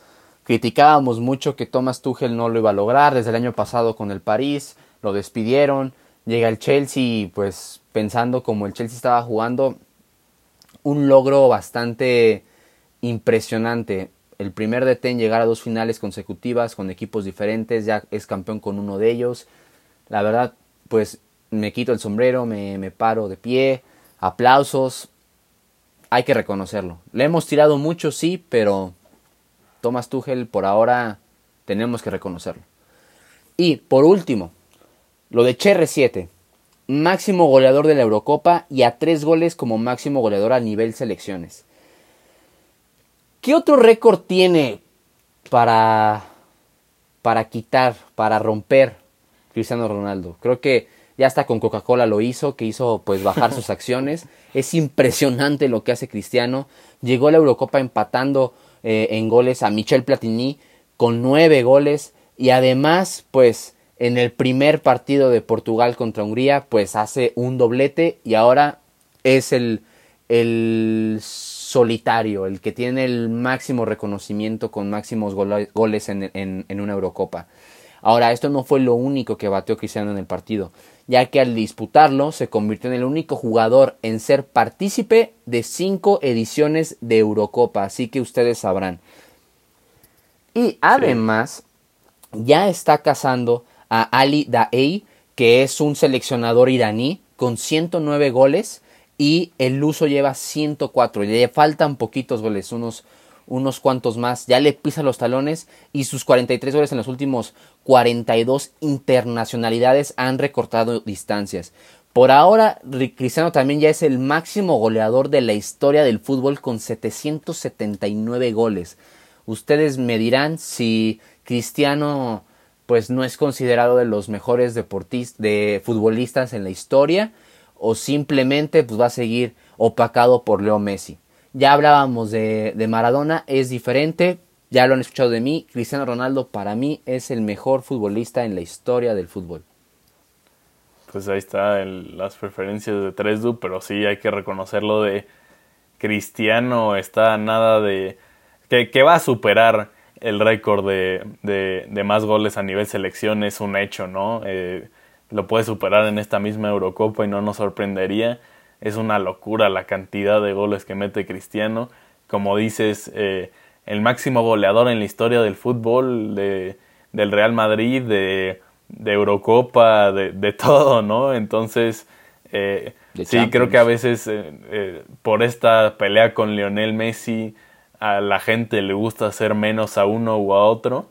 Criticábamos mucho que Thomas Tuchel no lo iba a lograr desde el año pasado con el París, lo despidieron, llega el Chelsea, pues pensando como el Chelsea estaba jugando, un logro bastante impresionante. El primer DT en llegar a dos finales consecutivas con equipos diferentes, ya es campeón con uno de ellos. La verdad, pues me quito el sombrero, me, me paro de pie, aplausos, hay que reconocerlo. Le hemos tirado mucho, sí, pero Thomas Tuchel por ahora tenemos que reconocerlo. Y por último, lo de Cherre 7, máximo goleador de la Eurocopa y a tres goles como máximo goleador a nivel selecciones. ¿Qué otro récord tiene para, para quitar, para romper Cristiano Ronaldo? Creo que ya hasta con Coca-Cola lo hizo, que hizo pues bajar sus acciones. Es impresionante lo que hace Cristiano. Llegó a la Eurocopa empatando eh, en goles a Michel Platini con nueve goles y además pues en el primer partido de Portugal contra Hungría pues hace un doblete y ahora es el, el solitario, el que tiene el máximo reconocimiento con máximos goles en, en, una Eurocopa. Ahora, esto no fue lo único que bateó Cristiano en el partido, ya que al disputarlo se convirtió en el único jugador en ser partícipe de cinco ediciones de Eurocopa, así que ustedes sabrán. Y además, ya está cazando a Ali Daei, que es un seleccionador iraní con 109 goles y el Luso lleva 104. Le faltan poquitos goles, unos unos cuantos más, ya le pisa los talones y sus 43 goles en los últimos 42 internacionalidades han recortado distancias. Por ahora, Cristiano también ya es el máximo goleador de la historia del fútbol con 779 goles. Ustedes me dirán si Cristiano pues no es considerado de los mejores deportistas de futbolistas en la historia o simplemente pues va a seguir opacado por Leo Messi. Ya hablábamos de, Maradona, es diferente, ya lo han escuchado de mí, Cristiano Ronaldo para mí es el mejor futbolista en la historia del fútbol. Pues ahí está las preferencias de 3Du, pero sí hay que reconocerlo de Cristiano está nada de... que, va a superar el récord de, de, más goles a nivel selección, es un hecho, ¿no? Eh, lo puede superar en esta misma Eurocopa y no nos sorprendería es una locura la cantidad de goles que mete Cristiano. Como dices, eh, el máximo goleador en la historia del fútbol, de, del Real Madrid, de, de Eurocopa, de, de, todo, ¿no? Entonces, eh, sí, creo que a veces eh, por esta pelea con Lionel Messi, a la gente le gusta hacer menos a uno u a otro,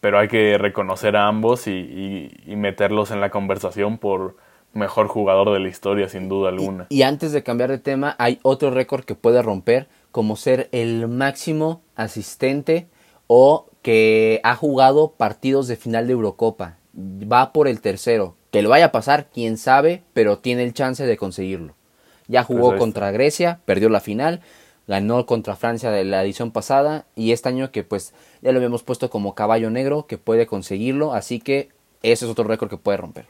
pero hay que reconocer a ambos y meterlos en la conversación por mejor jugador de la historia, sin duda alguna. Y, antes de cambiar de tema, hay otro récord que puede romper, como ser el máximo asistente o que ha jugado partidos de final de Eurocopa. Va por el tercero. Que lo vaya a pasar, quién sabe, pero tiene el chance de conseguirlo. Ya jugó pues contra Grecia, perdió la final, ganó contra Francia de la edición pasada y este año que pues ya lo habíamos puesto como caballo negro que puede conseguirlo, así que ese es otro récord que puede romper.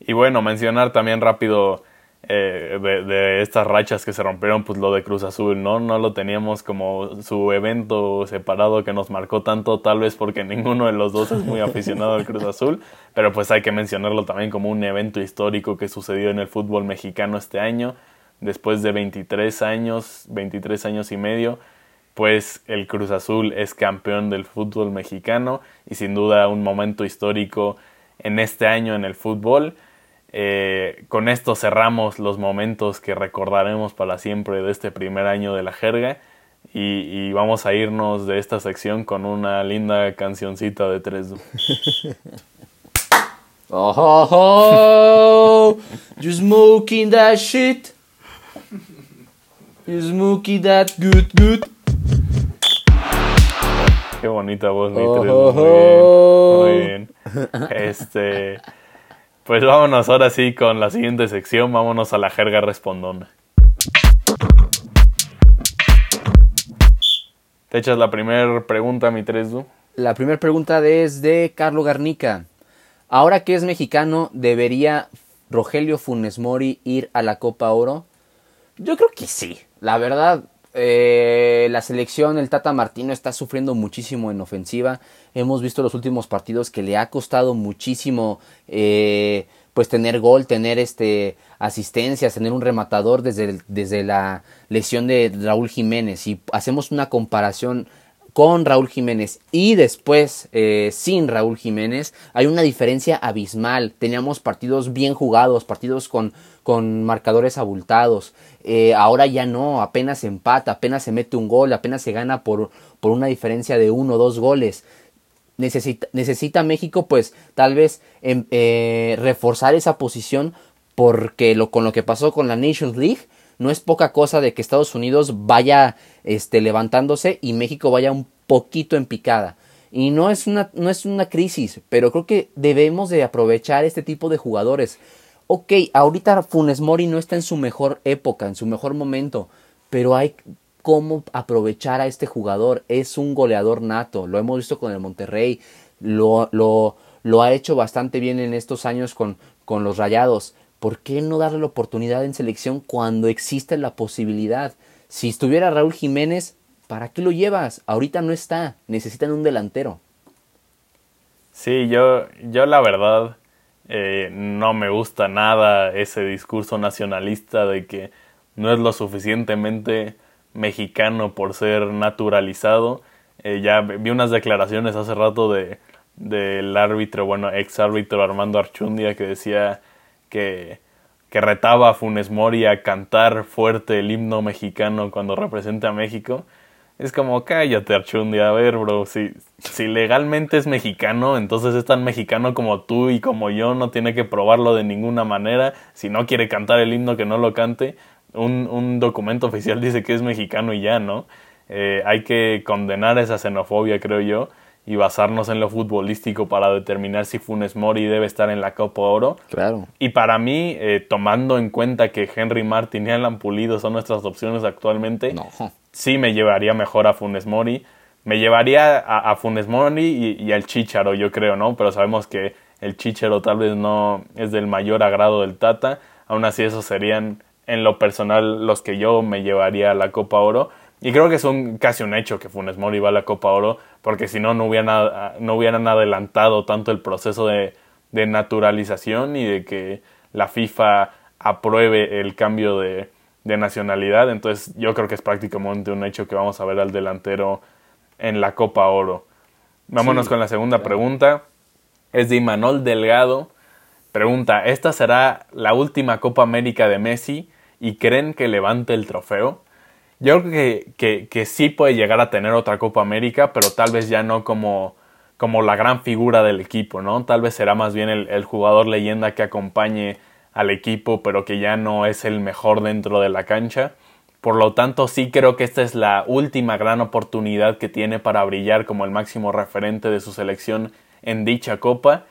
Y bueno, mencionar también rápido eh, de, estas rachas que se rompieron, pues lo de Cruz Azul, ¿no? No lo teníamos como su evento separado que nos marcó tanto, tal vez porque ninguno de los dos es muy aficionado al Cruz Azul, pero pues hay que mencionarlo también como un evento histórico que sucedió en el fútbol mexicano este año, después de 23 años, 23 años y medio, pues el Cruz Azul es campeón del fútbol mexicano y sin duda un momento histórico en este año en el fútbol. Eh, con esto cerramos los momentos que recordaremos para siempre de este primer año de la jerga y, vamos a irnos de esta sección con una linda cancioncita de tres. oh, you smoking that shit. Smoking that good, good. Qué bonita voz, mi oh, Muy bien. Este. Pues vámonos ahora sí con la siguiente sección, vámonos a la jerga respondona. ¿Te echas la primera pregunta, mi Tresdu? La primera pregunta es de Carlo Garnica. Ahora que es mexicano, ¿debería Rogelio Funes Mori ir a la Copa Oro? Yo creo que sí. La verdad, eh, la selección, el Tata Martino está sufriendo muchísimo en ofensiva. Hemos visto los últimos partidos que le ha costado muchísimo eh, pues tener gol, tener este asistencias, tener un rematador desde, desde la lesión de Raúl Jiménez. Y hacemos una comparación con Raúl Jiménez y después eh, sin Raúl Jiménez, hay una diferencia abismal. Teníamos partidos bien jugados, partidos con, con marcadores abultados. Eh, ahora ya no, apenas empata, apenas se mete un gol, apenas se gana por, por una diferencia de uno o dos goles. Necesita, necesita México pues tal vez em, eh, reforzar esa posición porque lo, con lo que pasó con la Nations League no es poca cosa de que Estados Unidos vaya este, levantándose y México vaya un poquito en picada. Y no es, una, no es una crisis, pero creo que debemos de aprovechar este tipo de jugadores. Ok, ahorita Funes Mori no está en su mejor época, en su mejor momento, pero hay cómo aprovechar a este jugador. Es un goleador nato, lo hemos visto con el Monterrey, lo, lo, lo ha hecho bastante bien en estos años con, con los Rayados. ¿Por qué no darle la oportunidad en selección cuando existe la posibilidad? Si estuviera Raúl Jiménez, ¿para qué lo llevas? Ahorita no está, necesitan un delantero. Sí, yo, yo la verdad eh, no me gusta nada ese discurso nacionalista de que no es lo suficientemente mexicano por ser naturalizado. Eh, ya vi unas declaraciones hace rato de del árbitro, bueno, ex árbitro Armando Archundia que decía que, retaba a Funes Mori a cantar fuerte el himno mexicano cuando representa a México. Es como, cállate Archundia, a ver, bro, si, si legalmente es mexicano, entonces es tan mexicano como tú y como yo, no tiene que probarlo de ninguna manera. Si no quiere cantar el himno, que no lo cante. Un, un documento oficial dice que es mexicano y ya, ¿no? Eh, hay que condenar esa xenofobia, creo yo, y basarnos en lo futbolístico para determinar si Funes Mori debe estar en la Copa Oro. Claro. Y para mí, eh, tomando en cuenta que Henry Martin y Alan Pulido son nuestras opciones actualmente, No. sí me llevaría mejor a Funes Mori. Me llevaría a, a Funes Mori y, y al Chicharo, yo creo, ¿no? Pero sabemos que el Chicharo tal vez no es del mayor agrado del Tata. Aún así, esos serían, en lo personal, los que yo me llevaría a la Copa Oro. Y creo que es un, casi un hecho que Funes Mori va a la Copa Oro, porque si no, no hubieran, no hubieran adelantado tanto el proceso de, de naturalización y de que la FIFA apruebe el cambio de, de nacionalidad. Entonces yo creo que es prácticamente un hecho que vamos a ver al delantero en la Copa Oro. Vámonos Sí, con la segunda pregunta. Es de Imanol Delgado. Pregunta, ¿esta será la última Copa América de Messi y creen que levante el trofeo? Yo creo que, que, que sí puede llegar a tener otra Copa América, pero tal vez ya no como, como la gran figura del equipo, ¿no? Tal vez será más bien el, el jugador leyenda que acompañe al equipo, pero que ya no es el mejor dentro de la cancha. Por lo tanto, sí creo que esta es la última gran oportunidad que tiene para brillar como el máximo referente de su selección en dicha copa.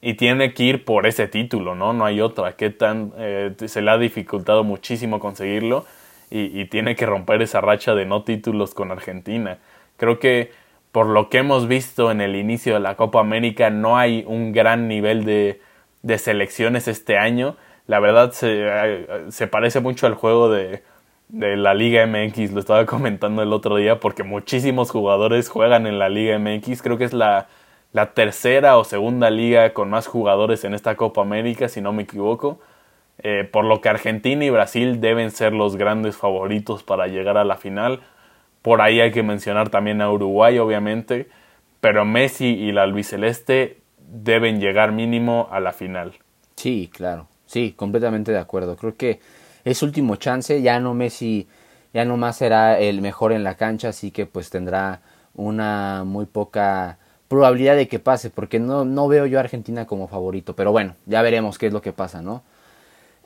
Y tiene que ir por ese título, ¿no? No hay otra. ¿Qué tan, eh, se le ha dificultado muchísimo conseguirlo? Y, tiene que romper esa racha de no títulos con Argentina. Creo que por lo que hemos visto en el inicio de la Copa América, no hay un gran nivel de, de selecciones este año. La verdad se, se parece mucho al juego de, de, la Liga MX, lo estaba comentando el otro día, porque muchísimos jugadores juegan en la Liga MX. Creo que es la, la tercera o segunda liga con más jugadores en esta Copa América, si no me equivoco. Eh, por lo que Argentina y Brasil deben ser los grandes favoritos para llegar a la final. Por ahí hay que mencionar también a Uruguay, obviamente. Pero Messi y la albiceleste deben llegar mínimo a la final. Sí, claro. Sí, completamente de acuerdo. Creo que es último chance. Ya no Messi, ya no más será el mejor en la cancha, así que pues tendrá una muy poca probabilidad de que pase, porque no, no veo yo a Argentina como favorito. Pero bueno, ya veremos qué es lo que pasa, ¿no?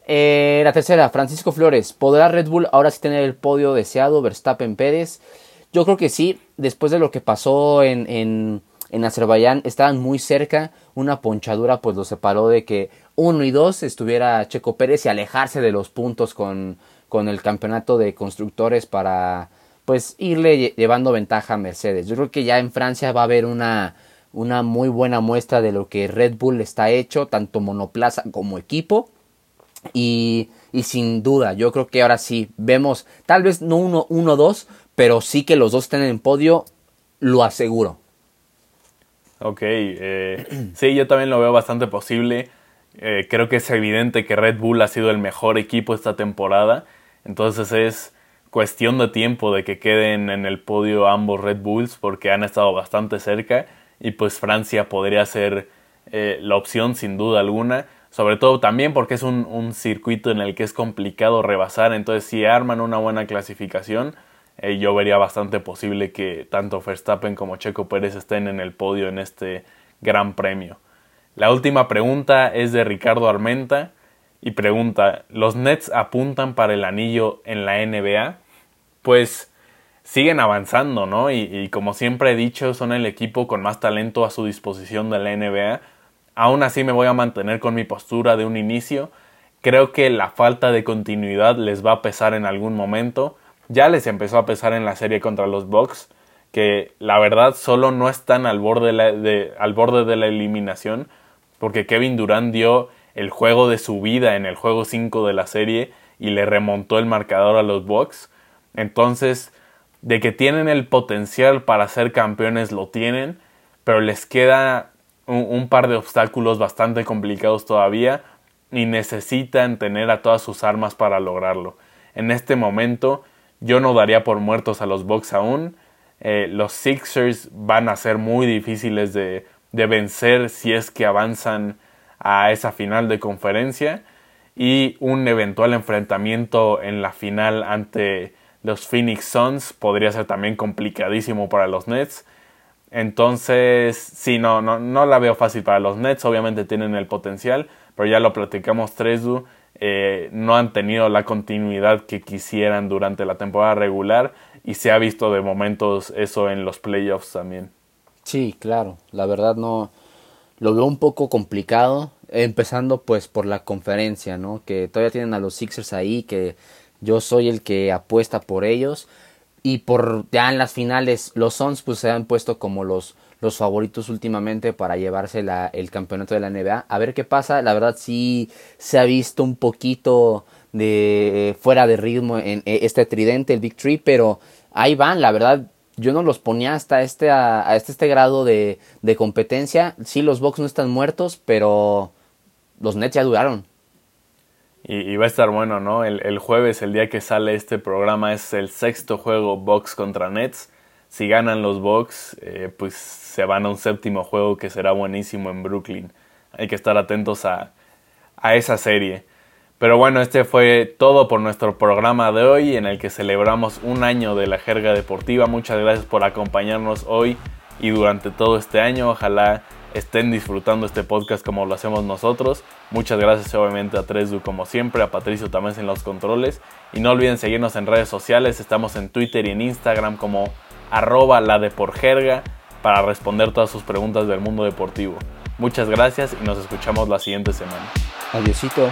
Eh, la tercera, Francisco Flores. ¿Podrá Red Bull ahora sí tener el podio deseado? Verstappen Pérez. Yo creo que sí. Después de lo que pasó en, en, en Azerbaiyán, estaban muy cerca. Una ponchadura pues lo separó de que uno y dos estuviera Checo Pérez y alejarse de los puntos con, con el campeonato de constructores para pues irle llevando ventaja a Mercedes. Yo creo que ya en Francia va a haber una, una muy buena muestra de lo que Red Bull está hecho, tanto monoplaza como equipo. Y, sin duda, yo creo que ahora sí vemos, tal vez no uno, uno, dos, pero sí que los dos estén en podio, lo aseguro. Ok, eh, sí, yo también lo veo bastante posible. Eh, creo que es evidente que Red Bull ha sido el mejor equipo esta temporada. Entonces es cuestión de tiempo de que queden en el podio ambos Red Bulls porque han estado bastante cerca. Y pues Francia podría ser eh, la opción sin duda alguna. Sobre todo también porque es un, un, circuito en el que es complicado rebasar. Entonces si arman una buena clasificación, eh, yo vería bastante posible que tanto Verstappen como Checo Pérez estén en el podio en este gran premio. La última pregunta es de Ricardo Armenta y pregunta, ¿los Nets apuntan para el anillo en la NBA? Pues siguen avanzando, ¿no? Y, y, como siempre he dicho, son el equipo con más talento a su disposición de la NBA. Aún así me voy a mantener con mi postura de un inicio. Creo que la falta de continuidad les va a pesar en algún momento. Ya les empezó a pesar en la serie contra los Bucks, que la verdad solo no están al borde de de la eliminación, porque Kevin Durant dio el juego de su vida en el juego 5 de la serie y le remontó el marcador a los Bucks. Entonces, de que tienen el potencial para ser campeones, lo tienen, pero les queda un, par de obstáculos bastante complicados todavía y necesitan tener a todas sus armas para lograrlo. En este momento yo no daría por muertos a los Bucks aún. Eh, los Sixers van a ser muy difíciles de, de vencer si es que avanzan a esa final de conferencia y un eventual enfrentamiento en la final ante los Phoenix Suns podría ser también complicadísimo para los Nets. Entonces, sí, no, no, no la veo fácil para los Nets. Obviamente tienen el potencial, pero ya lo platicamos Tresu. Eh, no han tenido la continuidad que quisieran durante la temporada regular y se ha visto de momentos eso en los playoffs también. Sí, claro. La verdad no lo veo un poco complicado, empezando pues por la conferencia, ¿no? Que todavía tienen a los Sixers ahí, que yo soy el que apuesta por ellos y por ya en las finales los Suns pues se han puesto como los los favoritos últimamente para llevarse la, el campeonato de la NBA. A ver qué pasa. La verdad sí se ha visto un poquito de fuera de ritmo en este tridente, el Big Tree, pero ahí van. La verdad yo no los ponía hasta este a, este, este grado de, de competencia. Sí, los Bucks no están muertos, pero los Nets ya duraron. Y, va a estar bueno, ¿no? El, jueves, el día que sale este programa, es el sexto juego Box contra Nets. Si ganan los Bucks, eh, pues se van a un séptimo juego que será buenísimo en Brooklyn. Hay que estar atentos a, a esa serie. Pero bueno, este fue todo por nuestro programa de hoy en el que celebramos un año de la jerga deportiva. Muchas gracias por acompañarnos hoy y durante todo este año. Ojalá estén disfrutando este podcast como lo hacemos nosotros. Muchas gracias obviamente a Tresdu como siempre, a Patricio también en los controles. Y no olviden seguirnos en redes sociales, estamos en Twitter y en Instagram como arroba la de por jerga para responder todas sus preguntas del mundo deportivo. Muchas gracias y nos escuchamos la siguiente semana. Adiósito.